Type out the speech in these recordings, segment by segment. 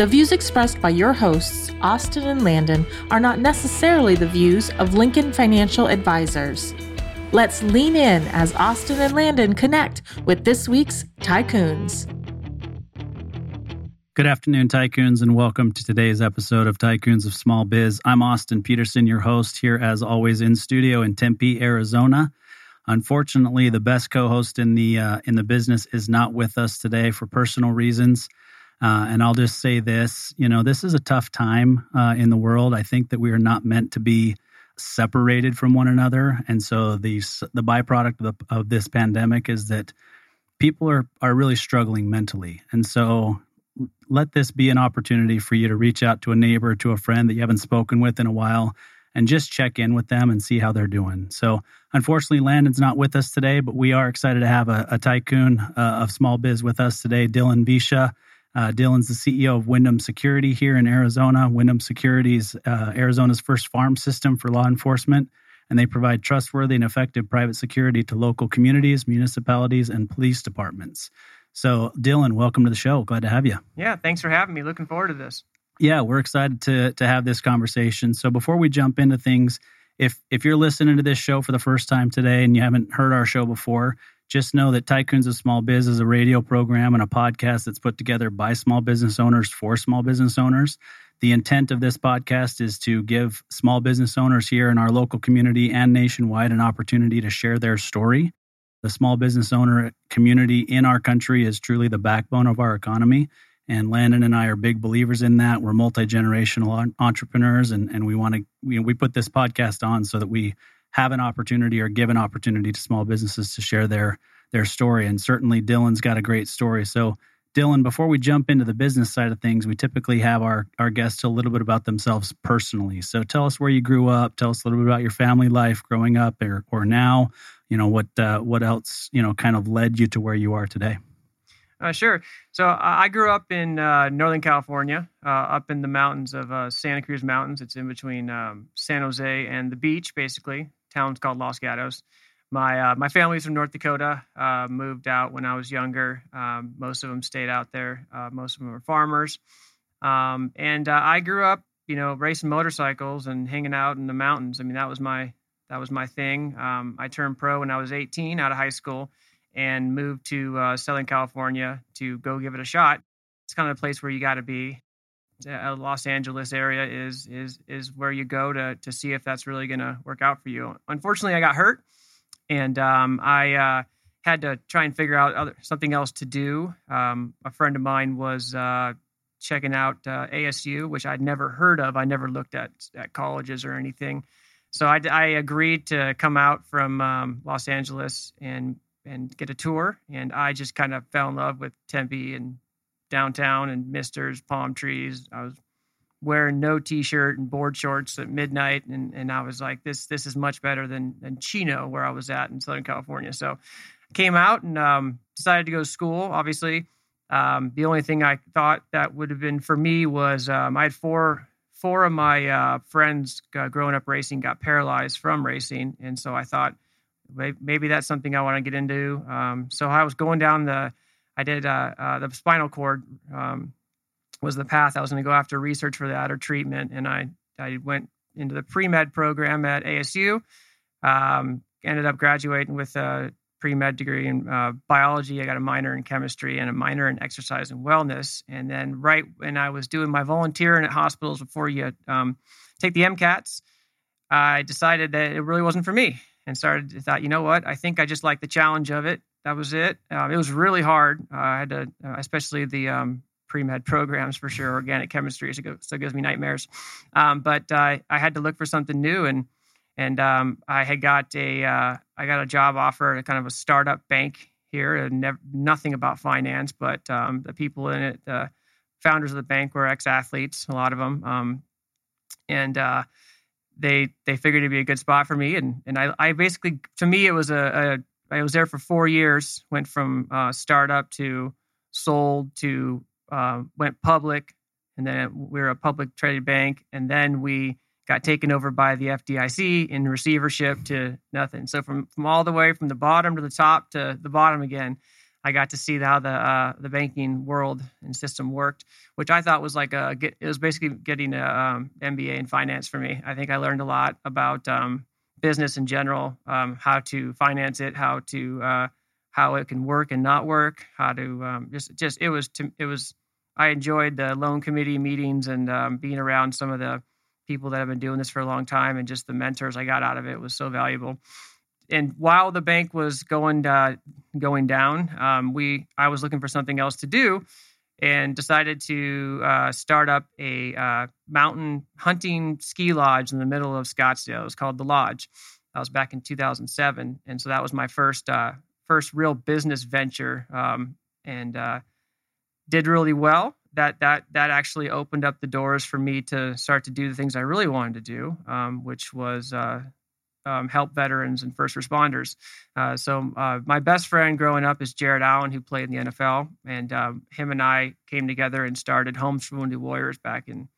The views expressed by your hosts, Austin and Landon, are not necessarily the views of Lincoln Financial Advisors. Let's lean in as Austin and Landon connect with this week's Tycoons. Good afternoon, Tycoons, and welcome to today's episode of Tycoons of Small Biz. I'm Austin Peterson, your host here, as always, in studio in Tempe, Arizona. Unfortunately, the best co-host in the uh, in the business is not with us today for personal reasons. Uh, and I'll just say this you know, this is a tough time uh, in the world. I think that we are not meant to be separated from one another. And so the, the byproduct of, the, of this pandemic is that people are, are really struggling mentally. And so let this be an opportunity for you to reach out to a neighbor, to a friend that you haven't spoken with in a while, and just check in with them and see how they're doing. So, unfortunately, Landon's not with us today, but we are excited to have a, a tycoon uh, of small biz with us today, Dylan Visha. Uh, Dylan's the CEO of Wyndham Security here in Arizona. Wyndham Security is uh, Arizona's first farm system for law enforcement, and they provide trustworthy and effective private security to local communities, municipalities, and police departments. So, Dylan, welcome to the show. Glad to have you. Yeah, thanks for having me. Looking forward to this. Yeah, we're excited to to have this conversation. So, before we jump into things, if if you're listening to this show for the first time today and you haven't heard our show before, just know that Tycoons of Small Biz is a radio program and a podcast that's put together by small business owners for small business owners. The intent of this podcast is to give small business owners here in our local community and nationwide an opportunity to share their story. The small business owner community in our country is truly the backbone of our economy. And Landon and I are big believers in that. We're multi generational entrepreneurs, and, and we want to, we, we put this podcast on so that we have an opportunity or give an opportunity to small businesses to share their their story. And certainly Dylan's got a great story. So Dylan, before we jump into the business side of things, we typically have our our guests tell a little bit about themselves personally. So tell us where you grew up. Tell us a little bit about your family life growing up or or now. You know what uh, what else you know kind of led you to where you are today. Uh, sure. So uh, I grew up in uh, Northern California, uh, up in the mountains of Santa Cruz Mountains. It's in between um, San Jose and the beach, basically town's called Los Gatos. My uh, my family's from North Dakota. Uh, moved out when I was younger. Um, most of them stayed out there. Uh, most of them are farmers. Um, and uh, I grew up, you know, racing motorcycles and hanging out in the mountains. I mean, that was my that was my thing. Um, I turned pro when I was 18 out of high school and moved to uh, Southern California to go give it a shot. It's kind of a place where you got to be uh, Los Angeles area is is is where you go to to see if that's really going to work out for you. Unfortunately, I got hurt, and um, I uh, had to try and figure out other, something else to do. Um, a friend of mine was uh, checking out uh, ASU, which I'd never heard of. I never looked at at colleges or anything, so I, I agreed to come out from um, Los Angeles and and get a tour. And I just kind of fell in love with Tempe and downtown and misters, palm trees. I was wearing no t-shirt and board shorts at midnight and, and I was like this this is much better than than Chino where I was at in Southern California. So I came out and um, decided to go to school. Obviously, um, the only thing I thought that would have been for me was um, I had four four of my uh, friends uh, growing up racing got paralyzed from racing, and so I thought maybe that's something I want to get into. Um, so I was going down the I did uh, uh, the spinal cord um, was the path I was going to go after research for that or treatment, and I I went into the pre med program at ASU. Um, ended up graduating with a pre med degree in uh, biology. I got a minor in chemistry and a minor in exercise and wellness. And then right when I was doing my volunteering at hospitals before you um, take the MCATs, I decided that it really wasn't for me and started thought, you know what? I think I just like the challenge of it that was it. Uh, it was really hard. Uh, I had to, uh, especially the um, pre med programs for sure. Organic chemistry still gives me nightmares. Um, but uh, I had to look for something new, and and um, I had got a uh, I got a job offer at kind of a startup bank here. And never, nothing about finance, but um, the people in it, the founders of the bank were ex athletes, a lot of them, um, and uh, they they figured it'd be a good spot for me, and and I, I basically to me it was a I was there for four years, went from uh, startup to sold to uh, went public, and then we were a public traded bank, and then we got taken over by the FDIC in receivership to nothing. So from from all the way from the bottom to the top to the bottom again, I got to see how the uh, the banking world and system worked, which I thought was like a it was basically getting a um, MBA in finance for me. I think I learned a lot about um, business in general, um, how to finance it, how to uh, how it can work and not work, how to um, just just it was to, it was I enjoyed the loan committee meetings and um, being around some of the people that have been doing this for a long time and just the mentors I got out of it was so valuable. And while the bank was going uh, going down, um, we I was looking for something else to do, and decided to uh, start up a uh, mountain hunting ski lodge in the middle of Scottsdale. It was called the Lodge. That was back in 2007, and so that was my first uh, first real business venture, um, and uh, did really well that that that actually opened up the doors for me to start to do the things I really wanted to do, um, which was uh, um, help veterans and first responders. Uh, so uh, my best friend growing up is Jared Allen, who played in the NFL, and um, him and I came together and started Homes for Wounded Warriors back in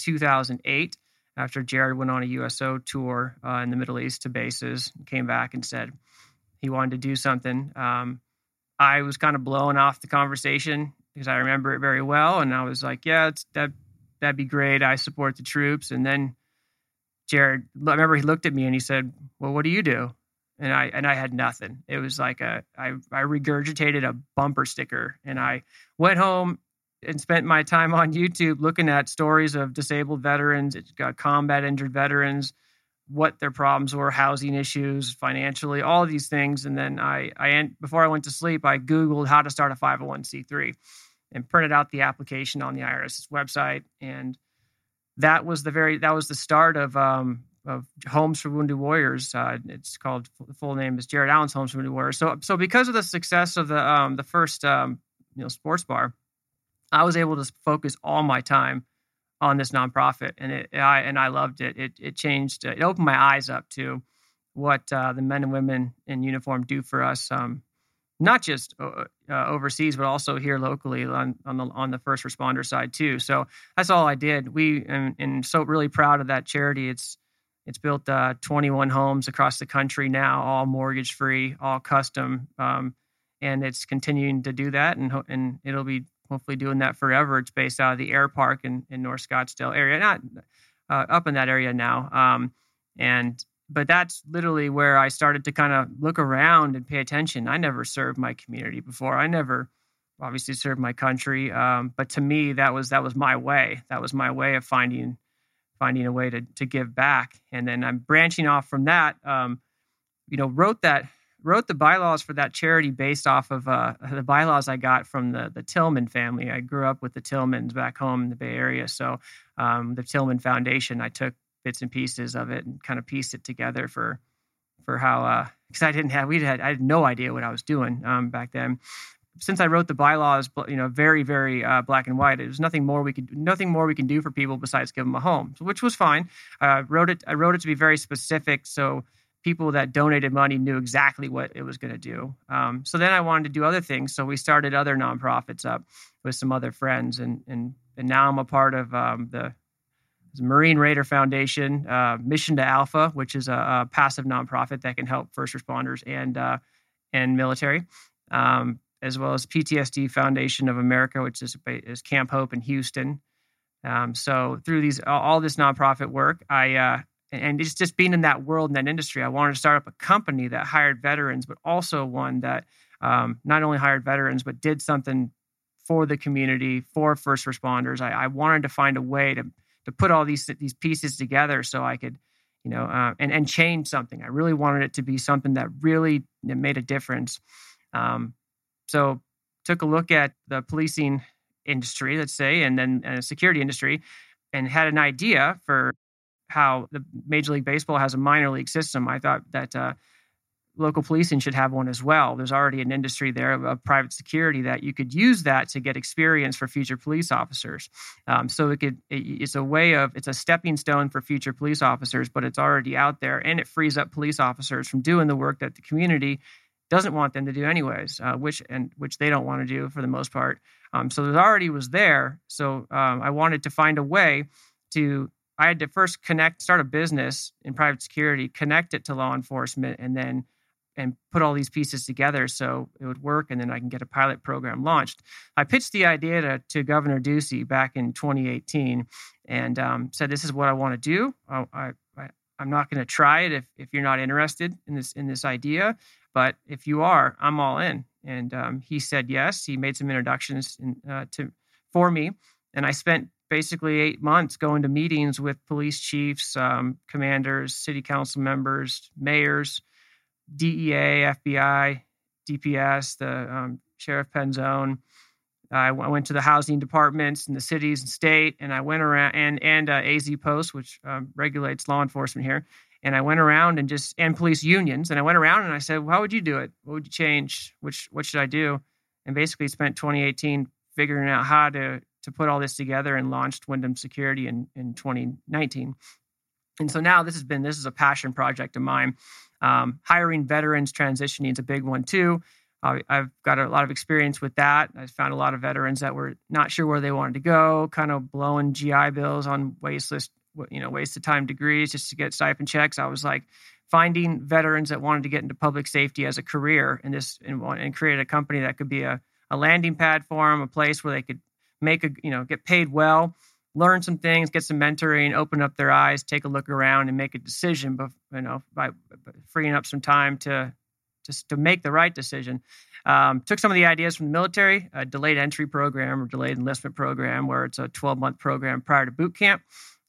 2008. After Jared went on a USO tour uh, in the Middle East to bases, came back and said he wanted to do something. Um, I was kind of blowing off the conversation because I remember it very well. And I was like, yeah, that that'd be great. I support the troops. And then Jared, I remember he looked at me and he said, well, what do you do? And I and I had nothing. It was like a I I regurgitated a bumper sticker and I went home and spent my time on YouTube looking at stories of disabled veterans, combat injured veterans, what their problems were, housing issues, financially, all of these things. And then I, I before I went to sleep, I Googled how to start a 501c3 and printed out the application on the IRS's website. And that was the very that was the start of um, of Homes for Wounded Warriors. Uh, it's called the full name is Jared Allen's Homes for Wounded Warriors. So so because of the success of the um, the first um, you know sports bar, I was able to focus all my time on this nonprofit, and it I and I loved it. It it changed. It opened my eyes up to what uh, the men and women in uniform do for us. Um, not just uh, uh, overseas, but also here locally on, on the on the first responder side too. So that's all I did. We and, and so really proud of that charity. It's it's built uh, 21 homes across the country now, all mortgage free, all custom, um, and it's continuing to do that, and and it'll be hopefully doing that forever. It's based out of the Air Park in, in North Scottsdale area, not uh, up in that area now, um, and but that's literally where I started to kind of look around and pay attention. I never served my community before. I never obviously served my country, um, but to me that was that was my way. That was my way of finding finding a way to to give back. And then I'm branching off from that. Um, you know, wrote that wrote the bylaws for that charity based off of uh, the bylaws I got from the the Tillman family. I grew up with the Tillmans back home in the Bay Area, so um, the Tillman Foundation. I took bits and pieces of it and kind of pieced it together for for how because uh, I didn't have we had I had no idea what I was doing um, back then. Since I wrote the bylaws, you know, very very uh, black and white. There's nothing more we could nothing more we can do for people besides give them a home, which was fine. I uh, wrote it I wrote it to be very specific, so people that donated money knew exactly what it was going to do. Um, so then I wanted to do other things, so we started other nonprofits up with some other friends, and and and now I'm a part of um, the Marine Raider Foundation, uh, Mission to Alpha, which is a, a, passive nonprofit that can help first responders and uh, and military, um, as well as PTSD Foundation of America, which is, is Camp Hope in Houston. Um, so through these all, this nonprofit work, I uh, and it's just being in that world in that industry, I wanted to start up a company that hired veterans, but also one that um, not only hired veterans but did something for the community, for first responders. I, I wanted to find a way to to put all these these pieces together so I could, you know, uh, and and change something. I really wanted it to be something that really made a difference. Um, so took a look at the policing industry, let's say, and then uh, security industry, and had an idea for how the Major League Baseball has a minor league system. I thought that uh, local policing should have one as well. There's already an industry there of, of private security that you could use that to get experience for future police officers. Um, so it could it, it's a way of it's a stepping stone for future police officers, but it's already out there, and it frees up police officers from doing the work that the community doesn't want them to do anyways, uh, which and which they don't want to do for the most part. Um, so it already was there. So um, I wanted to find a way to I had to first connect, start a business in private security, connect it to law enforcement, and then and put all these pieces together so it would work, and then I can get a pilot program launched. I pitched the idea to, to Governor Ducey back in 2018, and um, said, "This is what I want to do. I, I, I'm not going to try it if, if you're not interested in this in this idea, but if you are, I'm all in." And um, he said yes. He made some introductions in, uh, to for me, and I spent basically eight months going to meetings with police chiefs, um, commanders, city council members, mayors, DEA, FBI, DPS, the um, Sheriff Penzone. I went to the housing departments in the cities and state, and I went around and and uh, AZ Post, which um, regulates law enforcement here. And I went around and just and police unions, and I went around and I said, well, "How would you do it? What would you change? Which what should I do?" And basically spent 2018 figuring out how to to put all this together and launched Wyndham Security in, in 2019. And so now this has been this is a passion project of mine. Um, hiring veterans transitioning is a big one too. Uh, I've got a lot of experience with that. I found a lot of veterans that were not sure where they wanted to go, kind of blowing GI bills on wasteless, you know, waste of time degrees just to get stipend checks. I was like finding veterans that wanted to get into public safety as a career and this and, and create a company that could be a, a landing pad for them, a place where they could make a you know get paid well learn some things get some mentoring open up their eyes take a look around and make a decision but you know by, freeing up some time to just to make the right decision. Um, took some of the ideas from the military a delayed entry program or delayed enlistment program where it's a 12 month program prior to boot camp.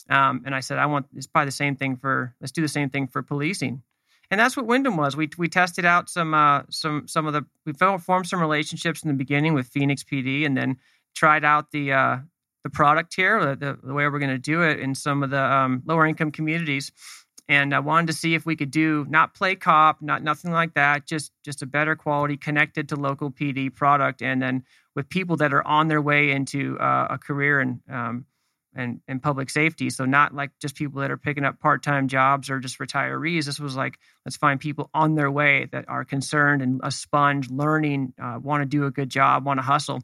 Um, and i said i want it's probably the same thing for let's do the same thing for policing. And that's what Wyndham was. We we tested out some uh, some some of the we formed some relationships in the beginning with Phoenix PD, and then tried out the uh, the product here, the, the way we're going to do it in some of the um, lower income communities, and I wanted to see if we could do not play cop, not nothing like that, just just a better quality, connected to local PD product, and then with people that are on their way into uh, a career in um, and and public safety. So not like just people that are picking up part time jobs or just retirees. This was like let's find people on their way that are concerned and a sponge, learning, uh, want to do a good job, want to hustle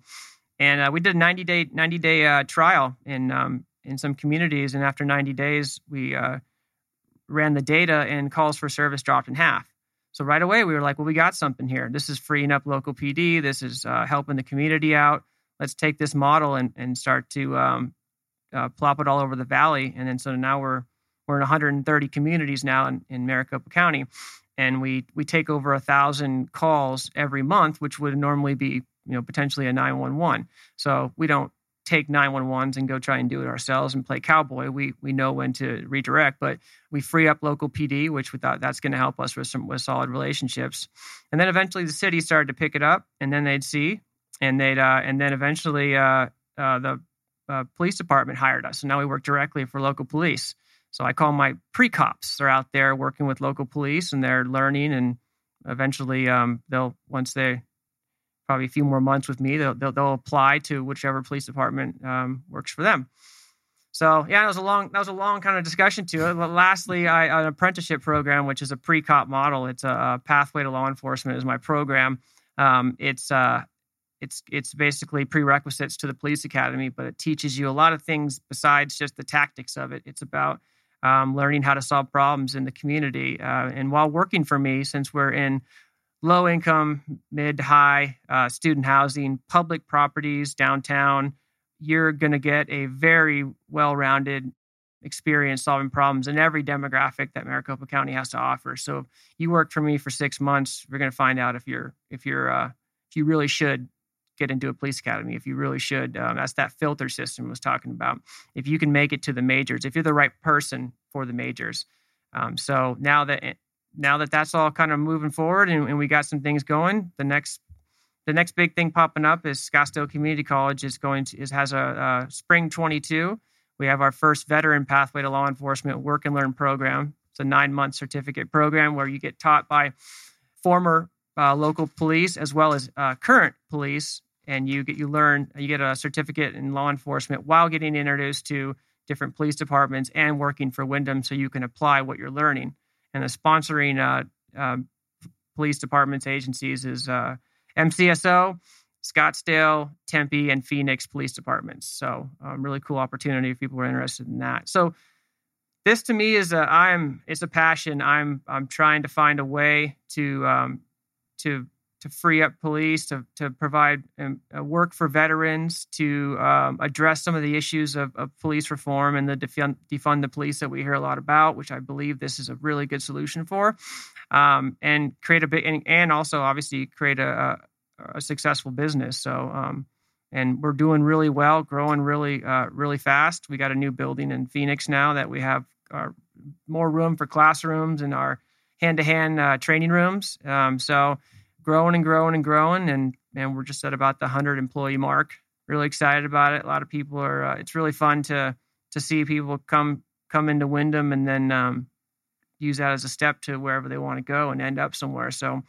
and uh, we did a 90 day 90 day uh, trial in um, in some communities. And after 90 days we uh, ran the data and calls for service dropped in half. So right away we were like well we got something here. This is freeing up local pd this is uh, helping the community out. Let's take this model and, and start to um, uh, plop it all over the valley. And then so now we're we're in 130 communities now in, in maricopa county. And we we take over a thousand calls every month which would normally be you know potentially a 911 so we don't take 911s and go try and do it ourselves and play cowboy. We we know when to redirect but we free up local pd which we thought that's going to help us with some with solid relationships. And then eventually the city started to pick it up and then they'd see and they'd uh, and then eventually uh, uh, the uh, police department hired us. And now we work directly for local police. So i call my pre-cops. They're out there working with local police and they're learning and eventually um, they'll once they probably a few more months with me. They'll, they'll, they'll apply to whichever police department um, works for them. So yeah, that was a long that was a long kind of discussion too. But lastly, I, an apprenticeship program, which is a pre-cop model. It's a, a pathway to law enforcement is my program. Um, it's uh, it's it's basically prerequisites to the police academy, but it teaches you a lot of things besides just the tactics of it. It's about um, learning how to solve problems in the community. Uh, and while working for me, since we're in low income, mid high uh, student housing, public properties downtown, you're going to get a very well rounded experience solving problems in every demographic that Maricopa County has to offer. So you work for me for six months, we're going to find out if you're if you're uh, if you really should get into a police academy. If you really should, um, that's that filter system I was talking about. If you can make it to the majors, if you're the right person for the majors. Um, so now that now that that's all kind of moving forward and, and we got some things going, the next the next big thing popping up is Scottsdale Community College is going to is has a, a spring 22. We have our first veteran pathway to law enforcement work and learn program. It's a nine month certificate program where you get taught by former uh, local police as well as uh, current police, and you get you learn you get a certificate in law enforcement while getting introduced to different police departments and working for Windham, so you can apply what you're learning. And the sponsoring uh, um, police departments agencies is uh, MCSO, Scottsdale, Tempe, and Phoenix police departments. So, um, really cool opportunity if people are interested in that. So, this to me is a I'm it's a passion. I'm I'm trying to find a way to um, to to free up police to to provide um, work for veterans to um, address some of the issues of, of police reform and the defund, defund the police that we hear a lot about, which I believe this is a really good solution for, um, and create a big and, and also obviously create a, a, a successful business. So. Um, and we're doing really well, growing really, uh, really fast. We got a new building in Phoenix now that we have our more room for classrooms and our hand-to-hand uh, training rooms. Um, so growing and growing and growing, and and we're just at about the hundred employee mark. Really excited about it. A lot of people are. Uh, it's really fun to to see people come come into Windham and then um, use that as a step to wherever they want to go and end up somewhere. So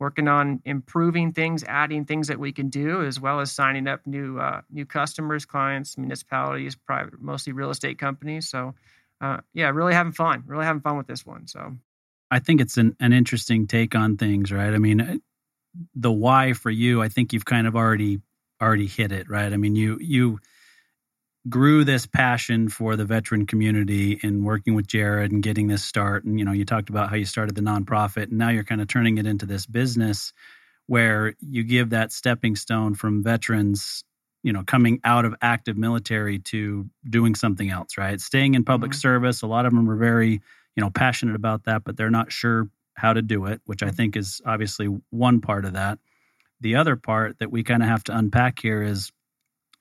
working on improving things, adding things that we can do, as well as signing up new uh, new customers, clients, municipalities, private, mostly real estate companies. So uh, yeah, really having fun, really having fun with this one. So I think it's an, an interesting take on things, right? I mean, the why for you, I think you've kind of already already hit it, right? I mean, you you grew this passion for the veteran community and working with Jared and getting this start. And you know, you talked about how you started the nonprofit, and now you're kind of turning it into this business where you give that stepping stone from veterans you know coming out of active military to doing something else right staying in public mm-hmm. service a lot of them are very you know passionate about that but they're not sure how to do it which i think is obviously one part of that. The other part that we kind of have to unpack here is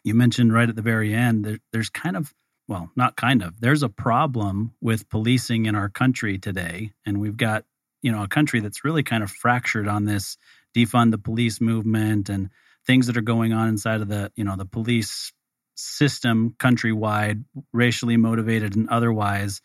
you mentioned right at the very end there, there's kind of well not kind of there's a problem with policing in our country today. And we've got you know a country that's really kind of fractured on this defund the police movement and things that are going on inside of the you know the police system countrywide racially motivated and otherwise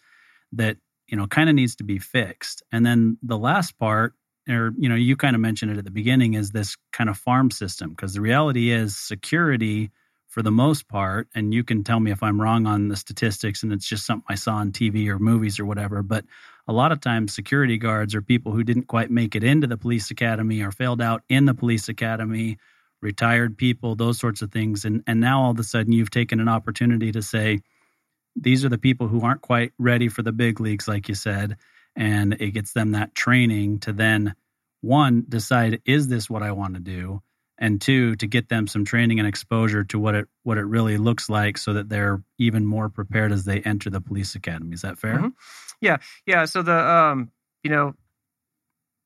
that you know kind of needs to be fixed and then the last part or you know you kind of mentioned it at the beginning is this kind of farm system because the reality is security for the most part and you can tell me if i'm wrong on the statistics and it's just something i saw on tv or movies or whatever but a lot of times security guards are people who didn't quite make it into the police academy or failed out in the police academy retired people, those sorts of things. And and now all of a sudden you've taken an opportunity to say, these are the people who aren't quite ready for the big leagues, like you said. And it gets them that training to then one, decide, is this what I want to do? And two, to get them some training and exposure to what it what it really looks like so that they're even more prepared as they enter the police academy. Is that fair? Mm-hmm. Yeah. Yeah. So the um, you know,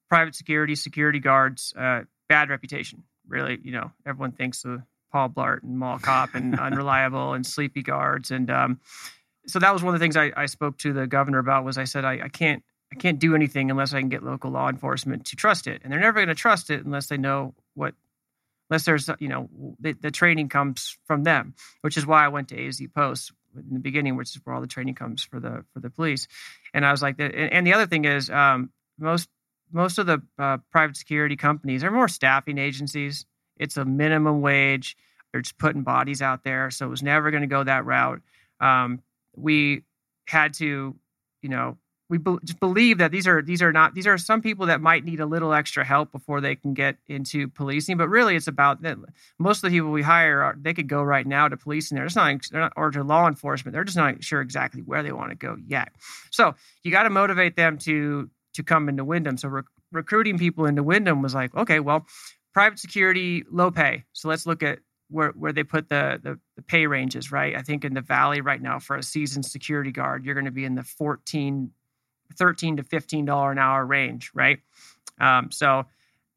private security, security guards, uh, bad reputation really, you know, everyone thinks of Paul Blart and Mall Cop and Unreliable and Sleepy Guards. And um, so that was one of the things I, I, spoke to the governor about was I said, I, I, can't I can't do anything unless I can get local law enforcement to trust it. And they're never going to trust it unless they know what, unless there's, you know, the, the, training comes from them, which is why I went to AZ Post in the beginning, which is where all the training comes for the, for the police. And I was like, and, and the other thing is um, most most of the uh, private security companies are more staffing agencies. It's a minimum wage. They're just putting bodies out there. So it was never going to go that route. Um, we had to, you know, we be- just believe that these are these are not these are some people that might need a little extra help before they can get into policing. But really, it's about that most of the people we hire are, they could go right now to policing. They're just not, they're not or to law enforcement. They're just not sure exactly where they want to go yet. So you got to motivate them to to come into Windham. So rec- recruiting people into Windham was like, okay, well, private security, low pay. So let's look at where, where they put the, the, the pay ranges, right? I think in the Valley right now for a seasoned security guard, you're going to be in the 14, 13 to $15 an hour range, right? Um, so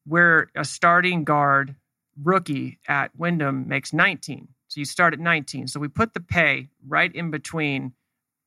where a starting guard rookie at Windham makes 19. So you start at 19. So we put the pay right in between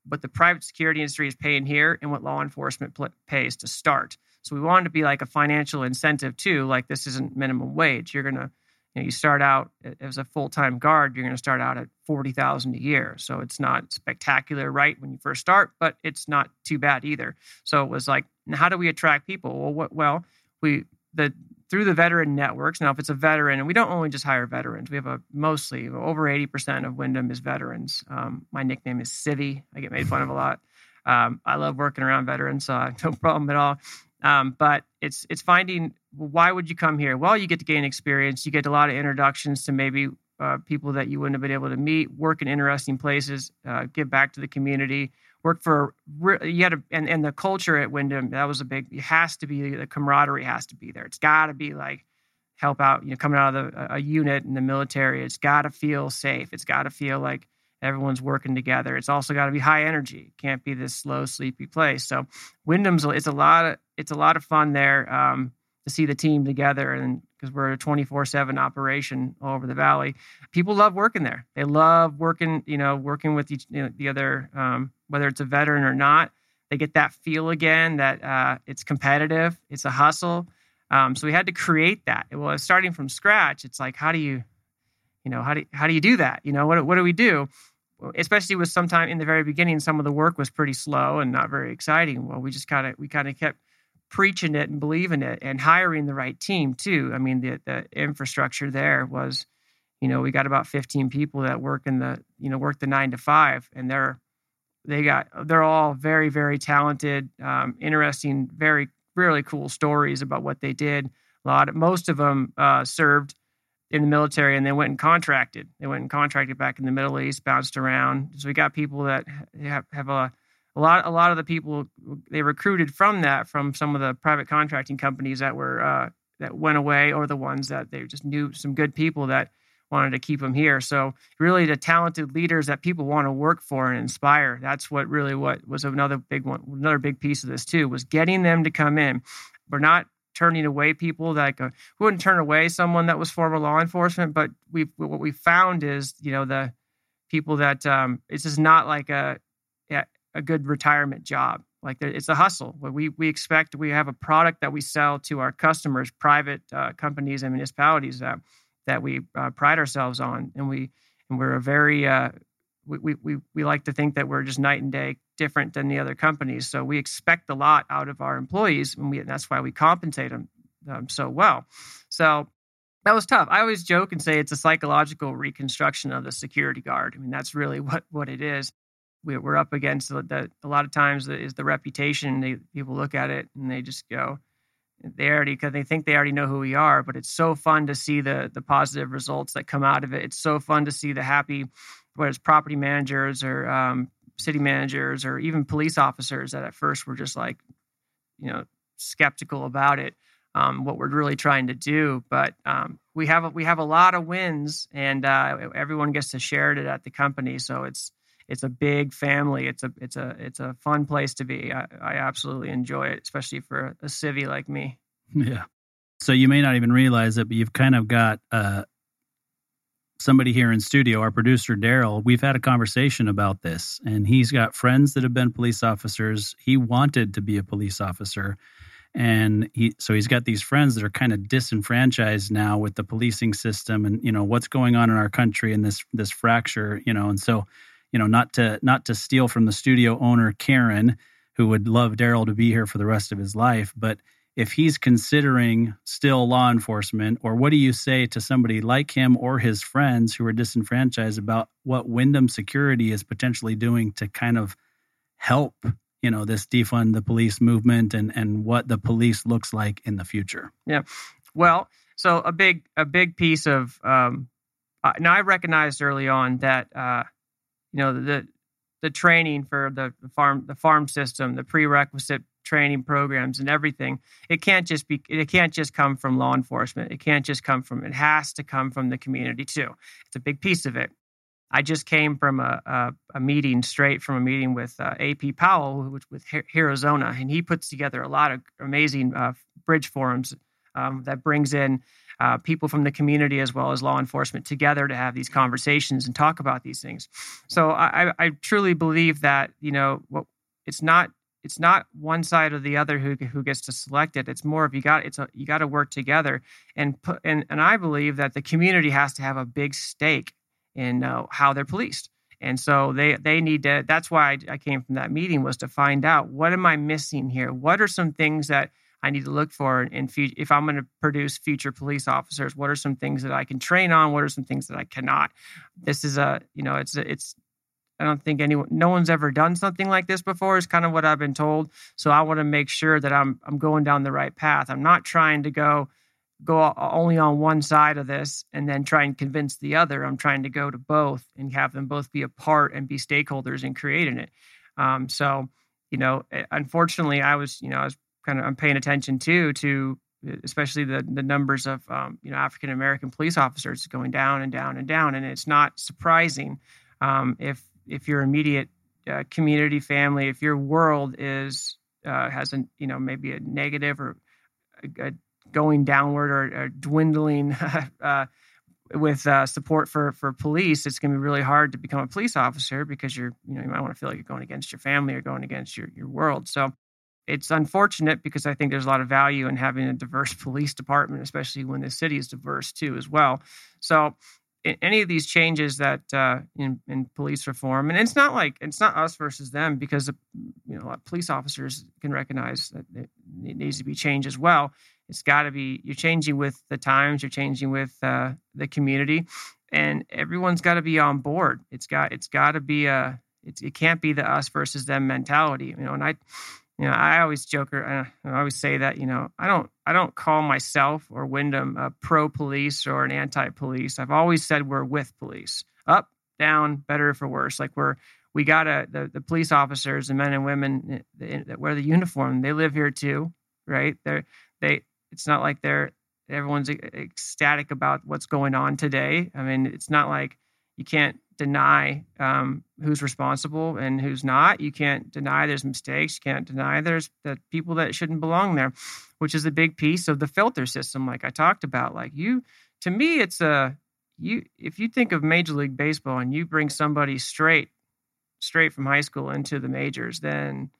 what the private security industry is paying here and what law enforcement pl- pays to start. So we wanted to be like a financial incentive too. Like this isn't minimum wage. You're gonna, you know, you start out as a full time guard. You're gonna start out at forty thousand a year. So it's not spectacular, right, when you first start, but it's not too bad either. So it was like, how do we attract people? Well, what, well, we the through the veteran networks. Now, if it's a veteran, and we don't only just hire veterans, we have a mostly over 80% of Wyndham is veterans. Um, my nickname is Civvy. I get made fun of a lot. Um, I love working around veterans, so I have no problem at all. Um, but it's it's finding why would you come here? Well, you get to gain experience. You get a lot of introductions to maybe uh, people that you wouldn't have been able to meet, work in interesting places, uh, give back to the community, work for you had to, and and the culture at Wyndham that was a big. It has to be the camaraderie has to be there. It's got to be like help out. You know, coming out of the, a unit in the military, it's got to feel safe. It's got to feel like everyone's working together. It's also got to be high energy. It can't be this slow, sleepy place. So Wyndham's it's a lot of it's a lot of fun there um, to see the team together and because we're a 24/7 operation all over the valley. People love working there. They love working, you know, working with each, you know, the other um, whether it's a veteran or not. They get that feel again that uh, it's competitive, it's a hustle. Um, so we had to create that. It was starting from scratch. It's like how do you, you know, how do how do you do that? You know, what what do we do? Especially with sometime in the very beginning, some of the work was pretty slow and not very exciting. Well, we just kind of we kind of kept preaching it and believing it and hiring the right team too. I mean, the the infrastructure there was, you know, we got about 15 people that work in the, you know, work the nine to five, and they're they got they're all very very talented, um, interesting, very really cool stories about what they did. A lot, of, most of them uh, served in the military and they went and contracted. They went and contracted back in the Middle East, bounced around. So we got people that have, have a a lot a lot of the people they recruited from that from some of the private contracting companies that were uh, that went away or the ones that they just knew some good people that wanted to keep them here so really the talented leaders that people want to work for and inspire that's what really what was another big one another big piece of this too was getting them to come in we're not turning away people that uh, we wouldn't turn away someone that was former law enforcement but we what we found is you know the people that um, it's just not like a a good retirement job. Like it's a hustle. We we expect we have a product that we sell to our customers, private uh, companies and municipalities that that we uh, pride ourselves on, and we and we're a very uh, we, we we like to think that we're just night and day different than the other companies. So we expect a lot out of our employees, and, we, and that's why we compensate them um, so well. So that was tough. I always joke and say it's a psychological reconstruction of the security guard. I mean, that's really what what it is we, we're up against that a lot of times is the reputation. They, people look at it and they just go, they already because they think they already know who we are. But it's so fun to see the the positive results that come out of it. It's so fun to see the happy, whether it's property managers or um, city managers or even police officers that at first were just like, you know, skeptical about it. Um, what we're really trying to do, but um, we have a, we have a lot of wins, and uh, everyone gets to share it at the company. So it's it's a big family. It's a it's a it's a fun place to be. I, I absolutely enjoy it, especially for a civvy like me. Yeah. So you may not even realize it, but you've kind of got uh, somebody here in studio, our producer Daryl. We've had a conversation about this, and he's got friends that have been police officers. He wanted to be a police officer, and he so he's got these friends that are kind of disenfranchised now with the policing system, and you know what's going on in our country and this this fracture, you know, and so you know, not to not to steal from the studio owner Karen, who would love Daryl to be here for the rest of his life, but if he's considering still law enforcement, or what do you say to somebody like him or his friends who are disenfranchised about what Wyndham Security is potentially doing to kind of help, you know, this defund the police movement and and what the police looks like in the future? Yeah, well, so a big a big piece of um, now I recognized early on that uh, you know the the training for the farm the farm system, the prerequisite training programs and everything. It can't just be it can't just come from law enforcement. It can't just come from it has to come from the community too. It's a big piece of it. I just came from a, a, a meeting straight from a meeting with uh, AP Powell with, with Arizona, and he puts together a lot of amazing uh, bridge forums um, that brings in uh, people from the community as well as law enforcement together to have these conversations and talk about these things. So I, I truly believe that you know what it's not it's not one side or the other who who gets to select it. It's more of you got it's a, you got to work together and put and and I believe that the community has to have a big stake in uh, how they're policed. And so they they need to. That's why I, I came from that meeting was to find out what am I missing here. What are some things that I need to look for in if I'm going to produce future police officers. What are some things that I can train on? What are some things that I cannot? This is a you know it's a, it's I don't think anyone, no one's ever done something like this before. Is kind of what I've been told. So I want to make sure that I'm I'm going down the right path. I'm not trying to go go only on one side of this and then try and convince the other. I'm trying to go to both and have them both be a part and be stakeholders in creating it. Um, so you know, eh, unfortunately, I was you know I was kind of I'm paying attention too to especially the the numbers of um, you know African American police officers going down and down and down, and it's not surprising um, if if your immediate uh, community family, if your world is uh, has a you know maybe a negative or a, a going downward or, or dwindling uh, with uh, support for for police, it's going to be really hard to become a police officer because you're you know you might want to feel like you're going against your family or going against your your world. So it's unfortunate because I think there's a lot of value in having a diverse police department, especially when the city is diverse too as well. So any of these changes that uh, in, in, police reform, and it's not like it's not us versus them because you know police officers can recognize that it, needs to be changed as well. It's got to be you're changing with the times, you're changing with uh, the community, and everyone's got to be on board. It's got it's got to be a it, it can't be the us versus them mentality. You know, and I you know, I always joke or uh, I always say that, you know, I don't I don't call myself or Windham a pro police or an anti police. I've always said we're with police. Up, down, better for worse. Like we're we got to the, the police officers, the men and women eh, eh, that wear the uniform, they live here too, right? They're they it's not like they're everyone's eh, ecstatic about what's going on today. I mean, it's not like you can't deny um, who's responsible and who's not. You can't deny there's mistakes. You can't deny there's the people that shouldn't belong there, which is a big piece of the filter system, like I talked about. Like you, to me, it's a you. If you think of Major League Baseball and you bring somebody straight, straight from high school into the majors, then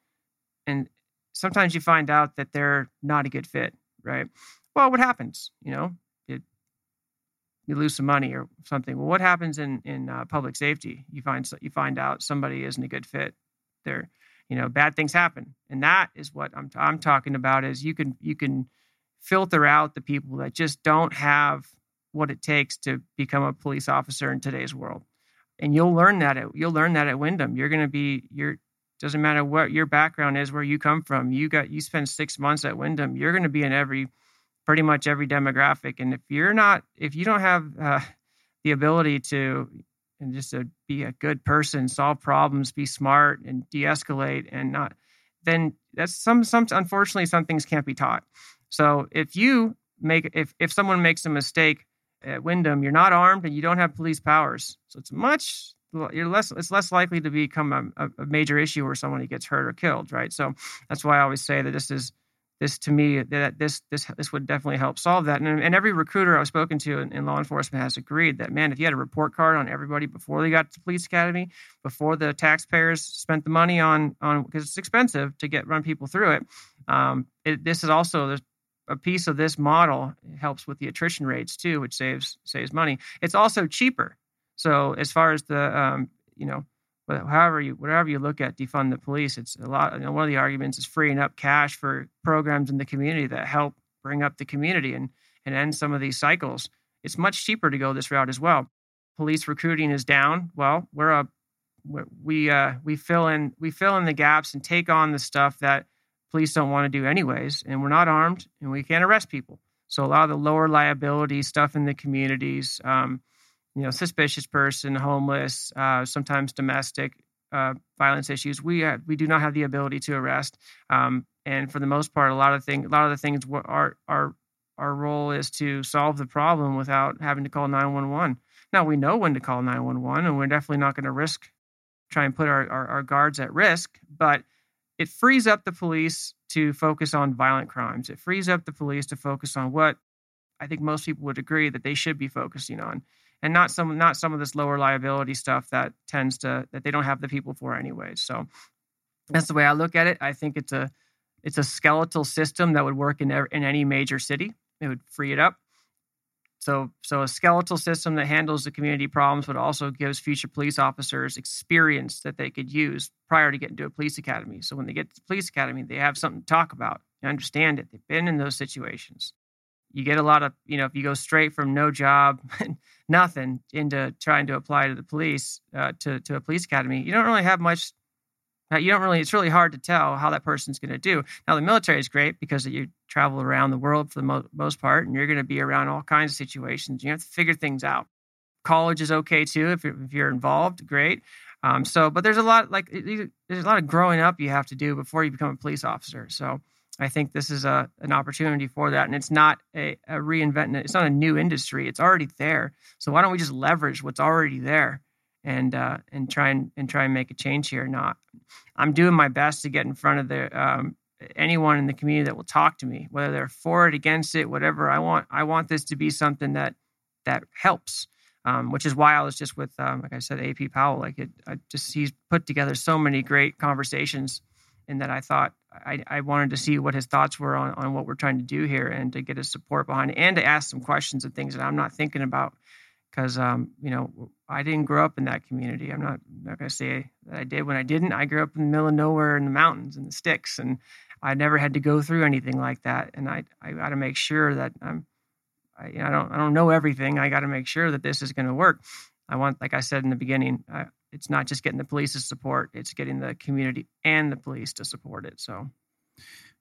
and sometimes you find out that they're not a good fit, right? Well, what happens? You know, you lose some money or something. Well, what happens in in uh, public safety? You find you find out somebody isn't a good fit. There, you know, bad things happen, and that is what I'm I'm talking about. Is you can you can filter out the people that just don't have what it takes to become a police officer in today's world, and you'll learn that at you'll learn that at Wyndham. You're going to be you're doesn't matter what your background is, where you come from. You got you spend six months at Wyndham. You're going to be in every pretty much every demographic. And if you're not, if you don't have uh, the ability to, and just to be a good person, solve problems, be smart, and de-escalate, and not, then that's some some. Unfortunately, some things can't be taught. So if you make, if if someone makes a mistake at Windham, you're not armed and you don't have police powers, so it's much you're less it's less likely to become a, a major issue where somebody gets hurt or killed, right? So that's why I always say that this is this to me that this this this would definitely help solve that. And, and every recruiter I've spoken to in, in, law enforcement has agreed that man, if you had a report card on everybody before they got to police academy, before the taxpayers spent the money on on because it's expensive to get run people through it. Um, it this is also a piece of this model helps with the attrition rates too, which saves saves money. It's also cheaper. So as far as the um, you know however you whatever you look at defund the police it's a lot you know, one of the arguments is freeing up cash for programs in the community that help bring up the community and and end some of these cycles. It's much cheaper to go this route as well. Police recruiting is down. Well we're a we uh we fill in we fill in the gaps and take on the stuff that police don't want to do anyways and we're not armed and we can't arrest people. So a lot of the lower liability stuff in the communities um, you know, suspicious person, homeless, uh, sometimes domestic uh, violence issues, we have, we do not have the ability to arrest. Um, and for the most part, a lot of things, a lot of the things, our our our role is to solve the problem without having to call 911. Now we know when to call 911, and we're definitely not going to risk try and put our, our, our guards at risk, but it frees up the police to focus on violent crimes. It frees up the police to focus on what I think most people would agree that they should be focusing on and not some not some of this lower liability stuff that tends to that they don't have the people for anyway. So that's the way I look at it. I think it's a it's a skeletal system that would work in in any major city. It would free it up. So so a skeletal system that handles the community problems, but also gives future police officers experience that they could use prior to getting to a police academy. So when they get to the police academy, they have something to talk about They understand it. They've been in those situations. You get a lot of, you know, if you go straight from no job, nothing, into trying to apply to the police, uh, to, to a police academy, you don't really have much. Uh, you don't really, it's really hard to tell how that person's going to do. Now, the military is great because you travel around the world for the mo- most part, and you're going to be around all kinds of situations. You have to figure things out. College is okay too if you're, if you're involved, great. Um, so, but there's a lot like there's a lot of growing up you have to do before you become a police officer. So, I think this is a an opportunity for that, and it's not a, a reinvent. It's not a new industry; it's already there. So why don't we just leverage what's already there, and uh, and try and, and try and make a change here? Not, I'm doing my best to get in front of the um, anyone in the community that will talk to me, whether they're for it, against it, whatever. I want I want this to be something that that helps um, which is why I was just with, um, like I said, AP Powell. Like it, I just he's put together so many great conversations, and that I thought I, I wanted to see what his thoughts were on, on what we're trying to do here, and to get his support behind it, and to ask some questions and things that I'm not thinking about, because um, you know I didn't grow up in that community. I'm not not going to say that I did when I didn't. I grew up in the middle of nowhere in the mountains and the sticks, and I never had to go through anything like that. And I I got to make sure that I'm I, I don't I don't know everything. I got to make sure that this is going to work. I want, like I said in the beginning, uh, it's not just getting the police's support; it's getting the community and the police to support it. So,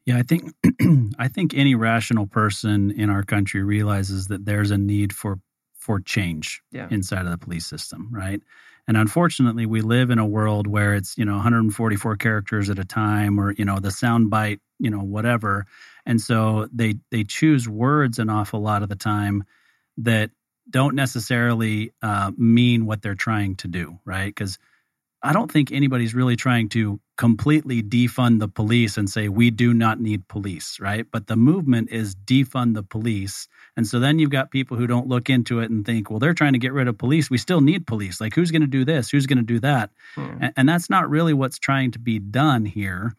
yeah, I think I think any rational person in our country realizes that there's a need for for change yeah. inside of the police system, right? And unfortunately, we live in a world where it's you know 144 characters at a time, or you know the sound bite, you know whatever, and so they they choose words an awful lot of the time that don't necessarily uh, mean what they're trying to do, right? Because I don't think anybody's really trying to completely defund the police and say we do not need police, right? But the movement is defund the police. And so then you've got people who don't look into it and think, well, they're trying to get rid of police. We still need police. Like, who's going to do this? Who's going to do that? Hmm. And, and that's not really what's trying to be done here.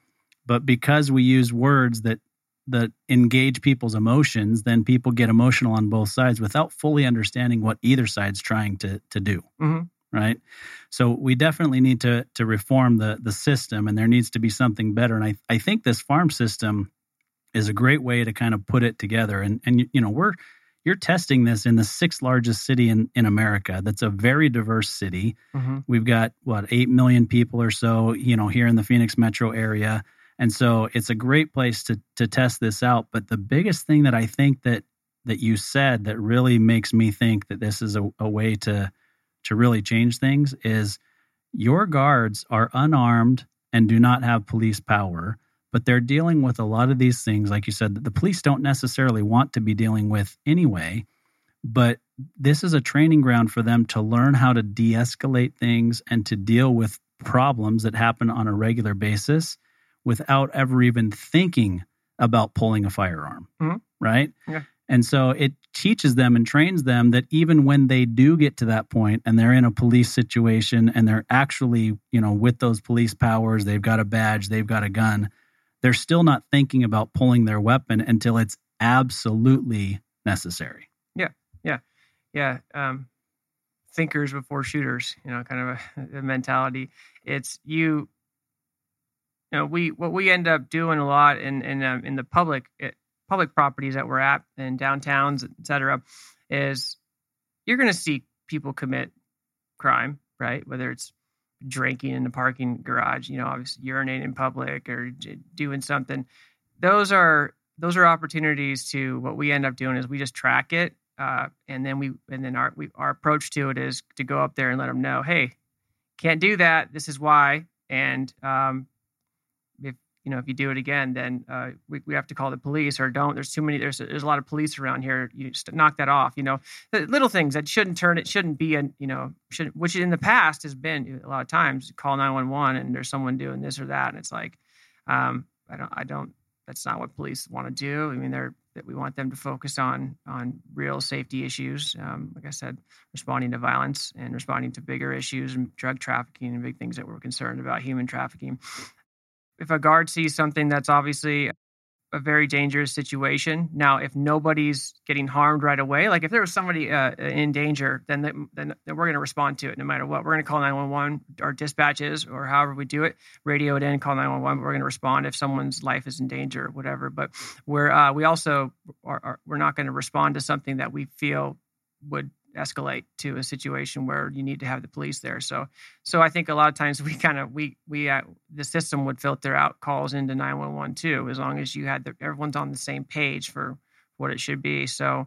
But because we use words that that engage people's emotions, then people get emotional on both sides without fully understanding what either side's trying to to do. Mm-hmm right? So we definitely need to to reform the the system, and there needs to be something better. And I I think this farm system is a great way to kind of put it together. And and you know we're you're testing this in the sixth largest city in, in America. That's a very diverse city. Mm-hmm. We've got what eight million people or so, you know, here in the Phoenix metro area, and so it's a great place to to test this out. But the biggest thing that I think that that you said that really makes me think that this is a, a way to to really change things is your guards are unarmed and do not have police power, but they're dealing with a lot of these things, like you said, that the police don't necessarily want to be dealing with anyway. But this is a training ground for them to learn how to de escalate things and to deal with problems that happen on a regular basis without ever even thinking about pulling a firearm. Mm-hmm. Right? Yeah. And so it teaches them and trains them that even when they do get to that point and they're in a police situation and they're actually, you know, with those police powers, they've got a badge, they've got a gun, they're still not thinking about pulling their weapon until it's absolutely necessary. Yeah. Yeah. Yeah. Um, thinkers before shooters, you know, kind of a, a mentality. It's you, you know, we, what we end up doing a lot in, in, um, in the public, it, public properties that we're at and downtowns, et cetera, is you're going to see people commit crime, right? Whether it's drinking in the parking garage, you know, obviously urinating in public or doing something. Those are those are opportunities to what we end up doing is we just track it, uh, and then we and then our we, our approach to it is to go up there and let them know, hey, can't do that. This is why, and um, you know, if you do it again, then uh, we, we have to call the police or don't. There's too many. There's there's a lot of police around here. You just knock that off. You know, little things that shouldn't turn. It shouldn't be a you know, should which in the past has been a lot of times call nine one one and there's someone doing this or that, and it's like, um, I don't I don't. That's not what police want to do. I mean, they're that we want them to focus on on real safety issues. Um, like I said, responding to violence and responding to bigger issues and drug trafficking and big things that we're concerned about, human trafficking if a guard sees something that's obviously a very dangerous situation. Now, if nobody's getting harmed right away, like if there was somebody uh, in danger, then then, then we're going to respond to it no matter what. We're going to call 911 or dispatches or however we do it, radio it in, call 911. But we're going to respond if someone's life is in danger or whatever. But we're uh, we also are, are we're not going to respond to something that we feel would escalate to a situation where you need to have the police there. So, so I think a lot of times we kind of we we uh, the system would filter out calls into nine one one too, as long as you had the, everyone's on the same page for what it should be. So,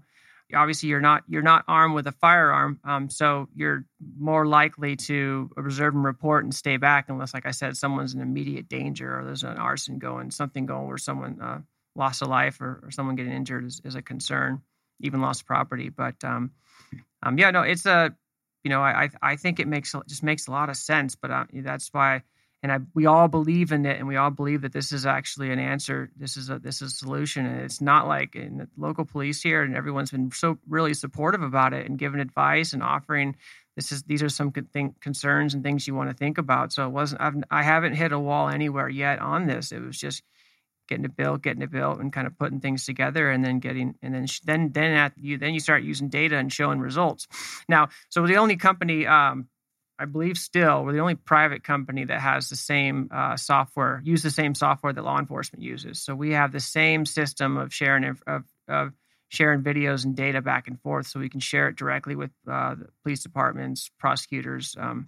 obviously you're not you're not armed with a firearm, um, so you're more likely to observe and report and stay back unless, like I said, someone's in immediate danger or there's an arson going, something going where someone uh, lost a life or, or someone getting injured is, is a concern, even lost property. But um, um, yeah, no, it's a, you know, I I think it makes just makes a lot of sense. But uh, that's why, and I we all believe in it, and we all believe that this is actually an answer. This is a this is a solution, and it's not like in the local police here, and everyone's been so really supportive about it and giving advice and offering. This is these are some good thing, concerns and things you want to think about. So it wasn't I've, I haven't hit a wall anywhere yet on this. It was just getting it built, getting it built, and kind of putting things together, and then getting, and then then then at you then you start using data and showing results. Now, so the only company, um, I believe, still we're the only private company that has the same uh, software, use the same software that law enforcement uses. So we have the same system of sharing of, of sharing videos and data back and forth, so we can share it directly with uh, police departments, prosecutors, um,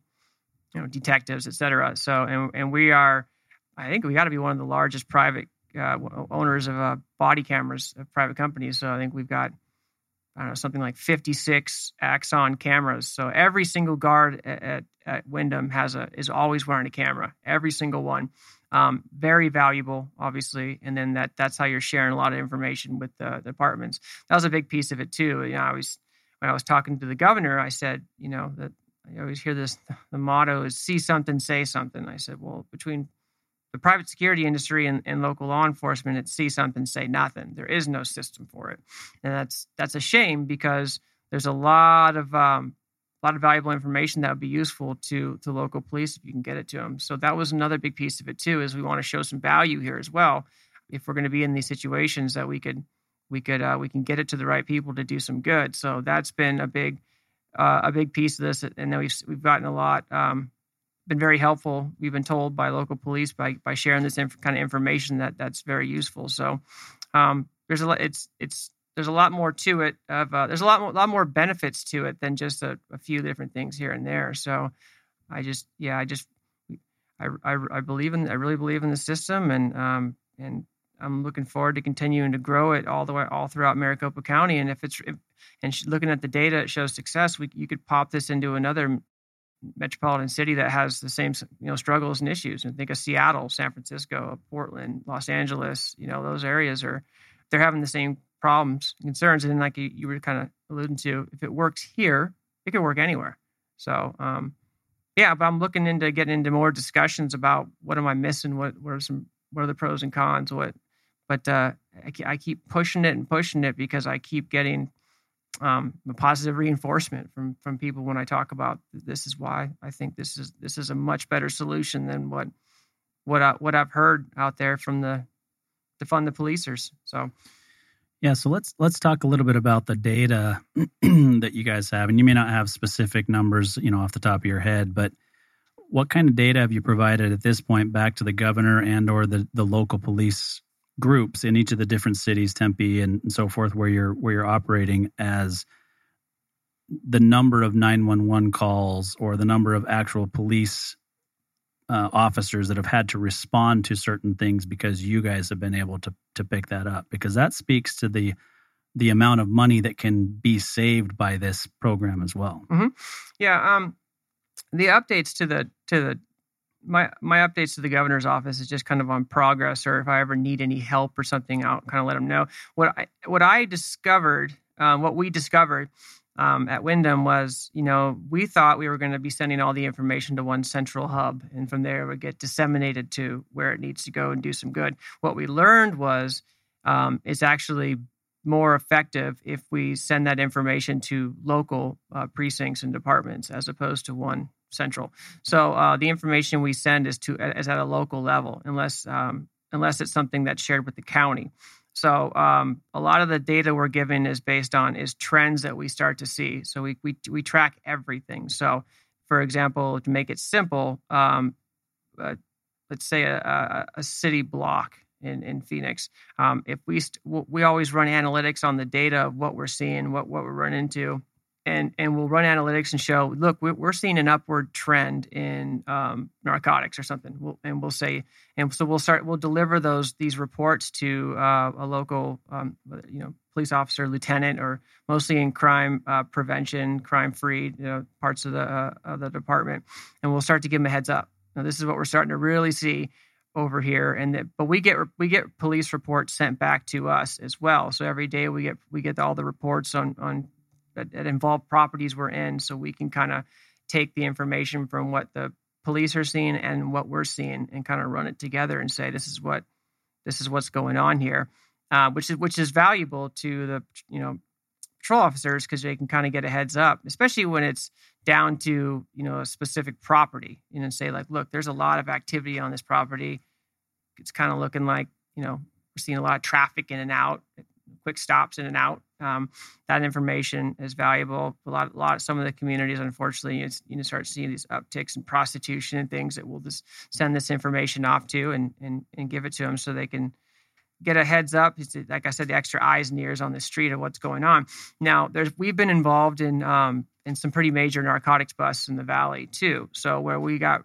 you know, detectives, et cetera. So, and and we are. I think we got to be one of the largest private uh, owners of uh, body cameras of private companies. So I think we've got I don't know something like 56 Axon cameras. So every single guard at, at, Wyndham has a is always wearing a camera. Every single one. Um, very valuable, obviously, and then that that's how you're sharing a lot of information with the, the departments. That was a big piece of it too. You know, I was when I was talking to the governor, I said, you know, that I always hear this. The motto is "see something, say something." I said, well, between the private security industry and, and local law enforcement it see something say nothing. There is no system for it. And that's that's a shame because there's a lot of um, a lot of valuable information that would be useful to to local police if you can get it to them so that was another big piece of it too is we want to show some value here as well. If we're going to be in these situations that we could we could uh, we can get it to the right people to do some good. So that's been a big uh, a big piece of this and then we've we've gotten a lot um, been very helpful. We've been told by local police by by sharing this inf- kind of information that that's very useful. So um, there's a lot. It's it's there's a lot more to it. Of uh, there's a lot more, lot more benefits to it than just a, a, few different things here and there. So I just yeah I just I, I, I believe in I really believe in the system and um, and I'm looking forward to continuing to grow it all the way all throughout Maricopa County. And if it's if, and looking at the data, it shows success. We you could pop this into another metropolitan city that has the same you know struggles and issues. And think of Seattle, San Francisco, Portland, Los Angeles. You know those areas are they're having the same problems concerns. And like you, you were kind of alluding to, if it works here, it can work anywhere. So um, yeah, but I'm looking into getting into more discussions about what am I missing, what what are some what are the pros and cons, what. But uh, I, I keep pushing it and pushing it because I keep getting um, a positive reinforcement from from people when I talk about this is why I think this is this is a much better solution than what what I, what I've heard out there from the to fund the policers. So. Yeah, so let's let's talk a little bit about the data that you guys have, and you may not have specific numbers, you know, off the top of your head, but what kind of data have you provided at this point back to the governor and or the the local police groups in each of the different cities, Tempe and, so forth, where you're where you're operating as the number of 911 calls or the number of actual police uh, officers that have had to respond to certain things because you guys have been able to to pick that up because that speaks to the the amount of money that can be saved by this program as well. Mm-hmm. Yeah, um, the updates to the to the my my updates to the governor's office is just kind of on progress, or if I ever need any help or something, I'll kind of let them know. What I what I discovered, um, what we discovered um, at Wyndham was, you know, we thought we were going to be sending all the information to one central hub, and from there it would get disseminated to where it needs to go and do some good. What we learned was um, it's actually more effective if we send that information to local uh, precincts and departments as opposed to one central. So uh, the information we send is to is at a local level, unless um, unless it's something that's shared with the county. So um, a lot of the data we're given is based on is trends that we start to see. So we we we track everything. So for example, to make it simple, um, uh, let's say a, a, a, city block in in Phoenix. Um, if we st- we always run analytics on the data of what we're seeing, what what we're running into, and and we'll run analytics and show, look, we're seeing an upward trend in um, narcotics or something, we'll, and we'll say, and so we'll start, we'll deliver those these reports to uh, a local, um, you know, police officer, lieutenant, or mostly in crime uh, prevention, crime free, you know, parts of the uh, of the department, and we'll start to give them a heads up. Now, this is what we're starting to really see over here and that, but we get we get police reports sent back to us as well so every day we get we get all the reports on on that, that involve properties we're in so we can kind of take the information from what the police are seeing and what we're seeing and kind of run it together and say this is what this is what's going on here uh, which is which is valuable to the you know patrol officers because they can kind of get a heads up especially when it's down to you know a specific property you know say like look there's a lot of activity on this property. It's kind of looking like you know we're seeing a lot of traffic in and out quick stops in and out. Um, that information is valuable. A lot, a lot of some of the communities, unfortunately, you, you know, start seeing these upticks in prostitution and things that we'll just send this information off to and and and give it to them so they can get a heads up. Like I said, the extra eyes and ears on the street of what's going on. Now, there's we've been involved in um, in some pretty major narcotics busts in the valley too. So where we got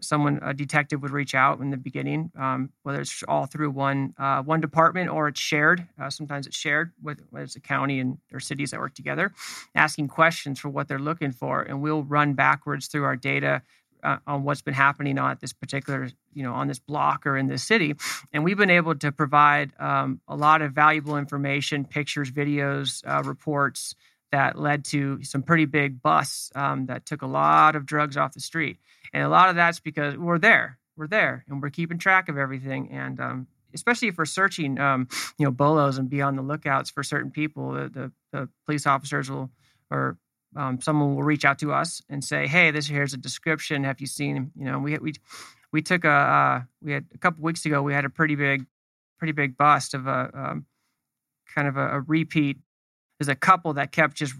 someone a detective would reach out in the beginning um, whether it's all through one uh, one department or it's shared uh, sometimes it's shared with whether it's a county and or cities that work together asking questions for what they're looking for and we'll run backwards through our data uh, on what's been happening on this particular you know on this block or in this city and we've been able to provide um, a lot of valuable information pictures videos uh, reports that led to some pretty big busts um, that took a lot of drugs off the street. And a lot of that's because we're there, we're there, and we're keeping track of everything. And um, especially if we're searching, um, you know, bolos and be on the lookouts for certain people, the, the, the police officers will, or um, someone will reach out to us and say, "Hey, this here's a description. Have you seen? You know, we we we took a uh, we had a couple weeks ago we had a pretty big, pretty big bust of a um, kind of a, a repeat there's a couple that kept just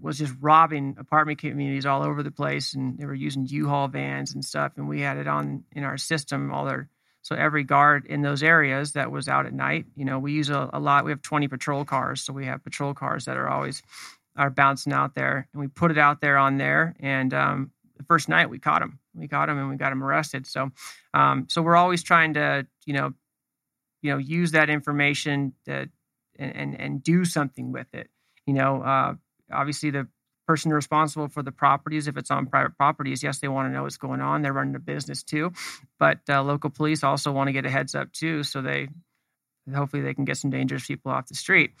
was just robbing apartment communities all over the place, and they were using U-Haul vans and stuff. And we had it on in our system. All their so every guard in those areas that was out at night, you know, we use a, a lot. We have 20 patrol cars, so we have patrol cars that are always are bouncing out there, and we put it out there on there. And um, the first night we caught him, we caught him, and we got him arrested. So, um, so we're always trying to, you know, you know, use that information to and, and, and do something with it. You know, uh, obviously the person responsible for the properties, if it's on private properties, yes, they want to know what's going on. They're running a business too, but uh, local police also want to get a heads up too, so they hopefully they can get some dangerous people off the street.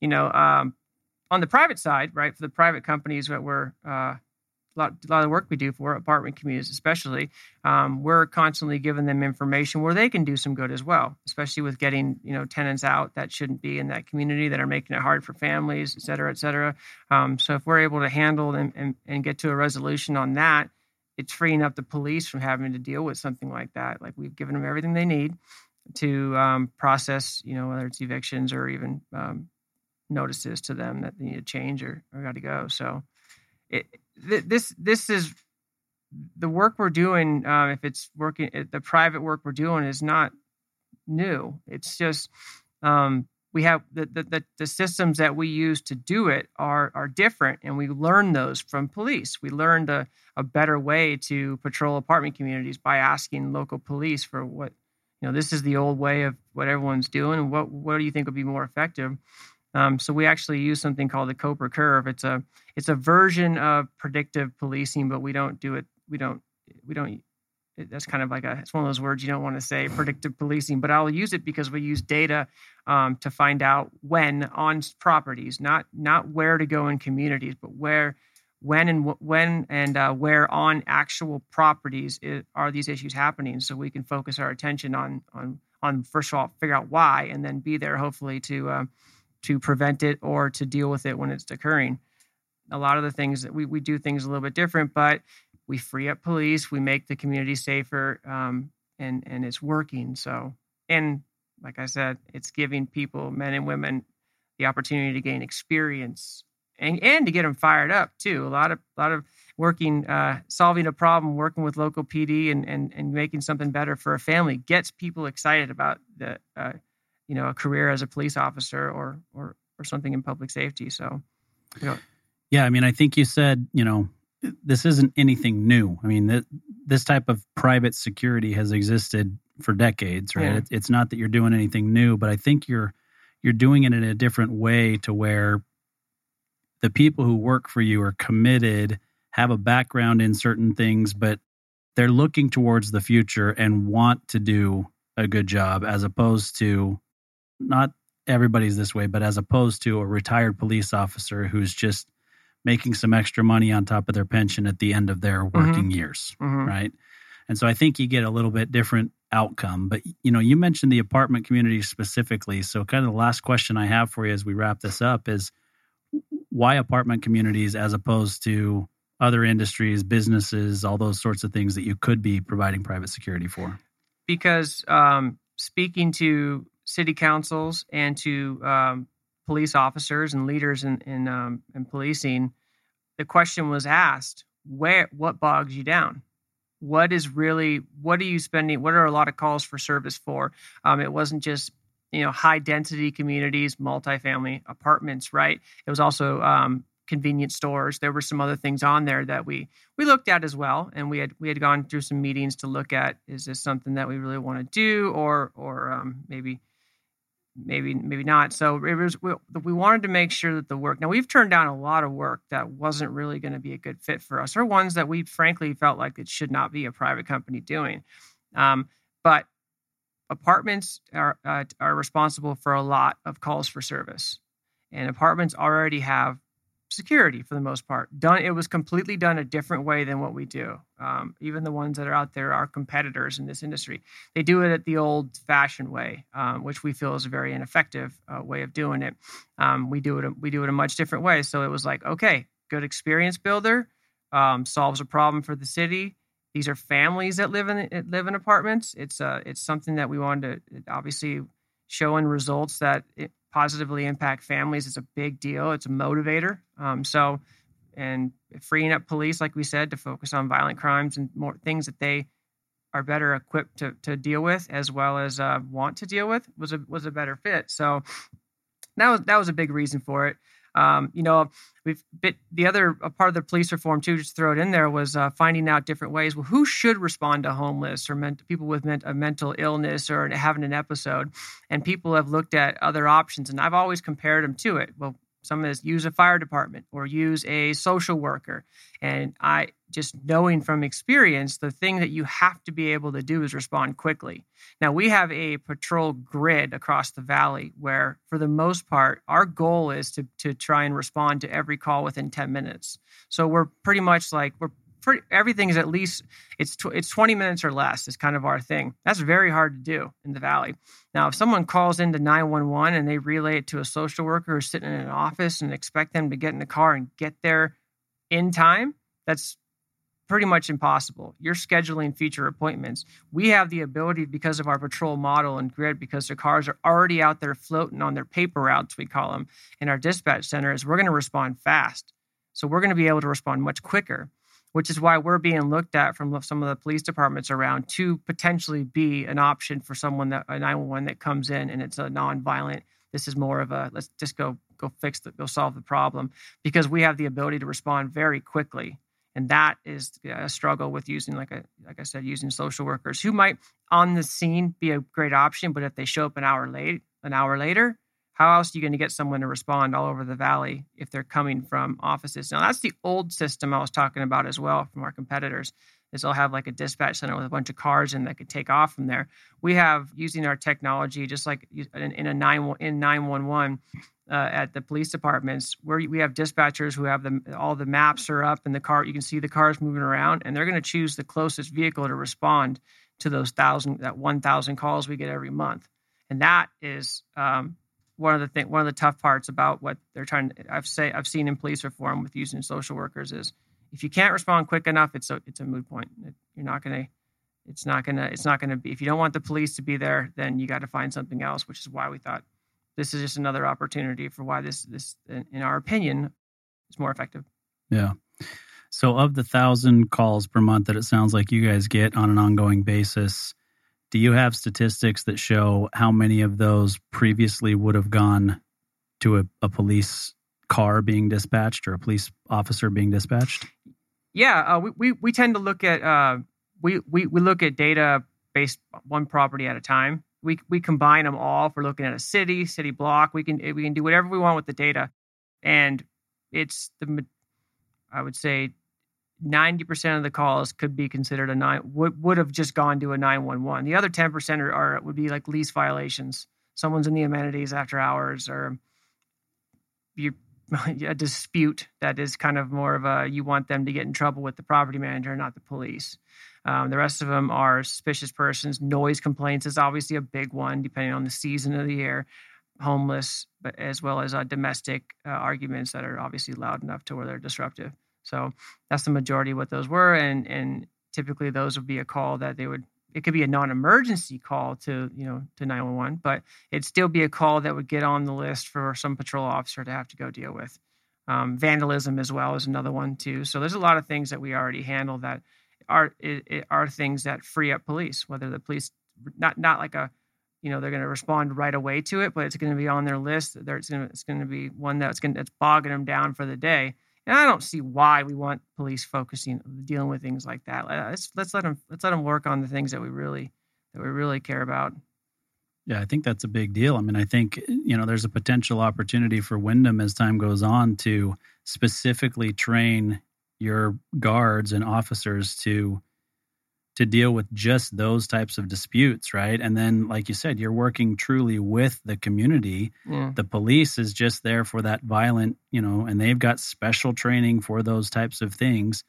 You know, um, on the private side, right, for the private companies that we're uh, a lot, a lot of work we do for apartment communities, especially, um, we're constantly giving them information where they can do some good as well, especially with getting you know tenants out that shouldn't be in that community that are making it hard for families, et cetera, et cetera. Um, so if we're able to handle them and, and get to a resolution on that, it's freeing up the police from having to deal with something like that. Like we've given them everything they need to um, process, you know, whether it's evictions or even um, notices to them that they need to change or, or got to go. So this this is the work we're doing. Uh, if it's working, the private work we're doing is not new. It's just um, we have the, the the systems that we use to do it are are different, and we learn those from police. We learned a, a better way to patrol apartment communities by asking local police for what you know. This is the old way of what everyone's doing. What what do you think would be more effective? Um, so we actually use something called the Koper curve. It's a it's a version of predictive policing, but we don't do it. We don't we don't. It, that's kind of like a it's one of those words you don't want to say predictive policing, but I'll use it because we use data um, to find out when on properties, not not where to go in communities, but where when and when and uh, where on actual properties are these issues happening, so we can focus our attention on on on first of all figure out why, and then be there hopefully to. Uh, to prevent it or to deal with it when it's occurring. A lot of the things that we, we do things a little bit different, but we free up police, we make the community safer, um, and and it's working. So and like I said, it's giving people, men and women, the opportunity to gain experience and and to get them fired up too. A lot of a lot of working, uh, solving a problem, working with local PD, and and and making something better for a family gets people excited about the, uh, you know, a career as a police officer or or or something in public safety. So, you know. yeah, I mean, I think you said, you know, this isn't anything new. I mean, th- this type of private security has existed for decades, right? Yeah. It, it's not that you're doing anything new, but I think you're you're doing it in a different way to where the people who work for you are committed, have a background in certain things, but they're looking towards the future and want to do a good job as opposed to not everybody's this way, but as opposed to a retired police officer who's just making some extra money on top of their pension at the end of their working years, Mhm. right? And so I think you get a little bit different outcome. But you know, you mentioned the apartment community specifically. So kind of the last question I have for you as we wrap this up is why apartment communities as opposed to other industries, businesses, all those sorts of things that you could be providing private security for? because um, speaking to city councils and to um, police officers and leaders in in, um, in policing, the question was asked: Where what bogs you down? What is really what are you spending? What are a lot of calls for service for? Um, it wasn't just you know high density communities, multifamily apartments, right? It was also um, convenience stores. There were some other things on there that we we looked at as well, and we had we had gone through some meetings to look at is this something that we really want to do, or or um, maybe maybe maybe not. So it was we, we wanted to make sure that the work. Now we've turned down a lot of work that wasn't really going to be a good fit for us, or ones that we frankly felt like it should not be a private company doing. Um, but apartments are uh, are responsible for a lot of calls for service, and apartments already have security for the most part. Done, it was completely done a different way than what we do. Um, even the ones that are out there, our competitors in this industry, they do it at the old-fashioned way, um, which we feel is a very ineffective uh, way of doing it. Um, we do it, we do it a much different way. So it was like, okay, good experience builder um, solves a problem for the city. These are families that live in live in apartments. It's uh, it's something that we wanted to obviously showing results that it positively impact families is a big deal. It's a motivator. Um, so, and freeing up police, like we said, to focus on violent crimes and more things that they are better equipped to, to deal with, as well as uh, want to deal with, was a was a better fit. So that was that was a big reason for it. Um, you know, we've bit the other part of the police reform too. Just throw it in there was uh, finding out different ways. Well, who should respond to homeless or ment- people with ment- a mental illness or having an episode? And people have looked at other options, and I've always compared them to it. Well, some is use a fire department or use a social worker. And I just knowing from experience, the thing that you have to be able to do is respond quickly. Now, we have a patrol grid across the valley where, for the most part, our goal is to, to try and respond to every call within 10 minutes. So we're pretty much like, we're pretty, everything is at least, it's, tw- it's 20 minutes or less is kind of our thing. That's very hard to do in the valley. Now, if someone calls into 911 and they relay it to a social worker who's sitting in an office and expect them to get in the car and get there in time, that's pretty much impossible. You're scheduling future appointments. We have the ability because of our patrol model and grid, because the cars are already out there floating on their paper routes, we call them, in our dispatch center, is We're going to respond fast. So we're going to be able to respond much quicker, which is why we're being looked at from some of the police departments around to potentially be an option for someone that a 911 that comes in and it's a non-violent. This is more of a let's just go go fix the go solve the problem because we have the ability to respond very quickly and that is a struggle with using like a like i said using social workers who might on the scene be a great option but if they show up an hour late an hour later how else are you going to get someone to respond all over the valley if they're coming from offices? Now that's the old system i was talking about as well from our competitors is they'll have like a dispatch center with a bunch of cars and that could take off from there. We have using our technology just like in, in a 9 in 911 uh, at the police departments where we have dispatchers who have the all the maps are up and the car you can see the cars moving around and they're going to choose the closest vehicle to respond to those thousand that 1000 calls we get every month. And that is um, one of the thing one of the tough parts about what they're trying to i've say i've seen in police reform with using social workers is if you can't respond quick enough it's a it's a moot point you're not to it's not gonna it's not gonna be if you don't want the police to be there, then you got to find something else. Which is why we thought this is just another opportunity for why this this in our opinion is more effective. Yeah. So, of the thousand calls per month that it sounds like you guys get on an ongoing basis, do you have statistics that show how many of those previously would have gone to a, a police car being dispatched or a police officer being dispatched? Yeah, uh, we, we we tend to look at uh, we, we we look at data based one property at a time. We we combine them all. We're looking at a city, city block, we can we can do whatever we want with the data, and it's the I would say 90% of the calls could be considered a nine would, would have just gone to a 911 the other 10% are, are would be like lease violations. Someone's in the amenities after hours or you a dispute that is kind of more of a you want them to get in trouble with the property manager not the police. Um, the rest of them are suspicious persons. Noise complaints is obviously a big one depending on the season of the year. Homeless but as well as uh, domestic uh, arguments that are obviously loud enough to where they're disruptive so that's the majority of what those were. And and typically those would be a call that they would it could be a non-emergency call to you know to 911 but it'd still be a call that would get on the list for some patrol officer to have to go deal with um, vandalism as well is another one too so there's a lot of things that we already handle that are it, it are things that free up police whether the police not not like a you know they're going to respond right away to it but it's going to be on their list it's going to, it's going to be one that's going that's bogging them down for the day and I don't see why we want police focusing dealing with things like that. Let's let's let them let's let them work on the things that we really that we really care about. Yeah, I think that's a big deal. I mean, I think you know there's a potential opportunity for Wyndham as time goes on to specifically train your guards and officers to to deal with just those types of disputes, right? And then, like you said, you're working truly with the community. Yeah. The police is just there for that violent, you know, and they've got special training for those types of things.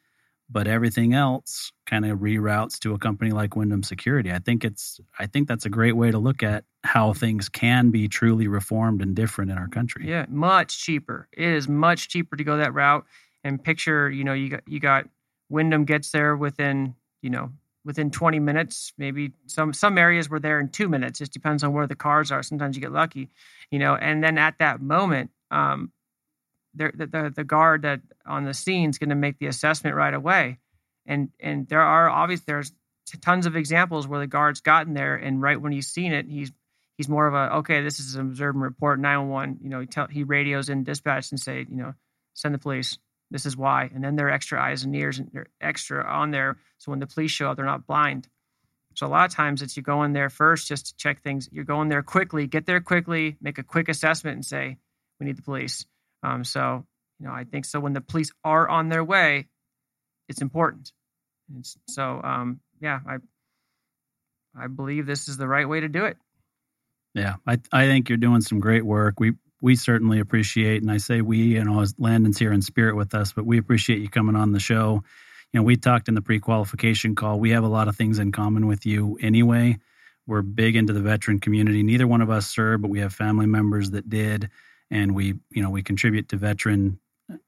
But everything else kind of reroutes to a company like Wyndham Security. I think it's, I think that's a great way to look at how things can be truly reformed and different in our country. Yeah, much cheaper. It is much cheaper to go that route. And picture, you know, you got you got Wyndham gets there within, you know, within 20 minutes maybe some some areas were there in two minutes. Just depends on where the cars are. Sometimes you get lucky you know and then at that moment um the, the, the guard that on the scene is going to make the assessment right away. And and there are obvious there's tons of examples where the guard's gotten there and right when he's seen it he's he's more of a okay this is an observe report 911 you know he, tell, he radios in dispatch and say you know send the police this is why. And then they're extra eyes and ears and they're extra on there. So when the police show up, they're not blind. So a lot of times it's you go in there first just to check things. You're going there quickly, get there quickly, make a quick assessment and say, we need the police. Um, so, you know, I think so when the police are on their way, it's important. It's, so, um, yeah, I, I believe this is the right way to do it. Yeah, I, I think you're doing some great work. We we certainly appreciate, and I say we, you know, as Landon's here in spirit with us, but we appreciate you coming on the show. You know, we talked in the pre-qualification call. We have a lot of things in common with you anyway. We're big into the veteran community. Neither one of us served, but we have family members that did, and we, you know, we contribute to veteran,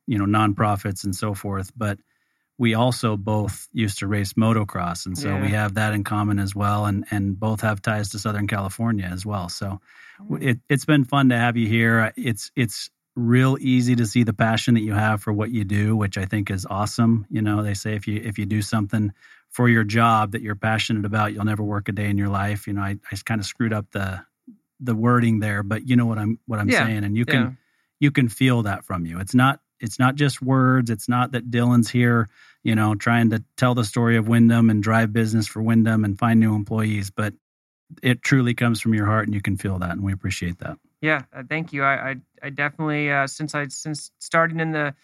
you know, nonprofits and so forth. But we also both used to race motocross, and so yeah. we have that in common as well, and and both have ties to Southern California as well. So it, it's been fun to have you here. Uh, it's it's real easy to see the passion that you have for what you do, which I think is awesome. You know, they say if you if you do something for your job that you're passionate about, you'll never work a day in your life. You know, I, I kind of screwed up the the wording there, but you know what I'm what I'm yeah. saying, and you can yeah. you can feel that from you. It's not it's not just words. It's not that Dylan's here, you know, trying to tell the story of Wyndham and drive business for Wyndham and find new employees, but it truly comes from your heart and you can feel that and we appreciate that. Yeah uh, thank you. I i, I definitely uh, since i since starting in the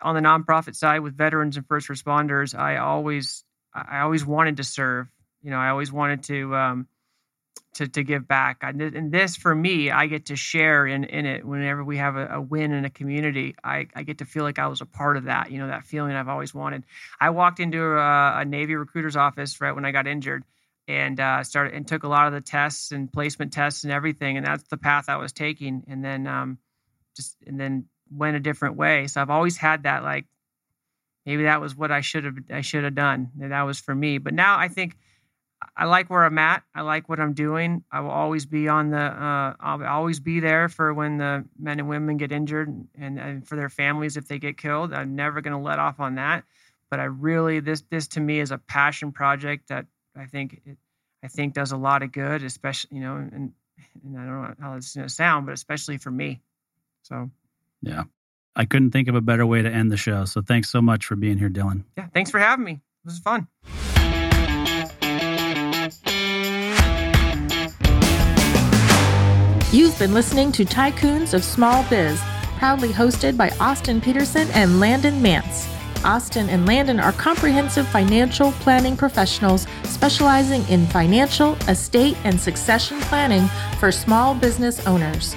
on the nonprofit side with veterans and first responders i always i always wanted to serve. You know i always wanted to um to, to give back and this for me i get to share in in it whenever we have a, a win in a community I, I get to feel like i was a part of that you know that feeling i've always wanted i walked into a, a navy recruiter's office right when i got injured and uh, started and took a lot of the tests and placement tests and everything, and that's the path I was taking. And then um, just and then went a different way. So I've always had that like maybe that was what I should have I should have done. That was for me. But now I think I like where I'm at. I like what I'm doing. I will always be on the. Uh, I'll always be there for when the men and women get injured and, and for their families if they get killed. I'm never going to let off on that. But I really this this to me is a passion project that I think it, I think does a lot of good, especially you know, and, and I don't know how it's going to sound, but especially for me. So, yeah, I couldn't think of a better way to end the show. So thanks so much for being here, Dylan. Yeah, thanks for having me. This is fun. You've been listening to Tycoons of Small Biz, proudly hosted by Austin Peterson and Landon Mance. Austin and Landon are comprehensive financial planning professionals specializing in financial, estate, and succession planning for small business owners.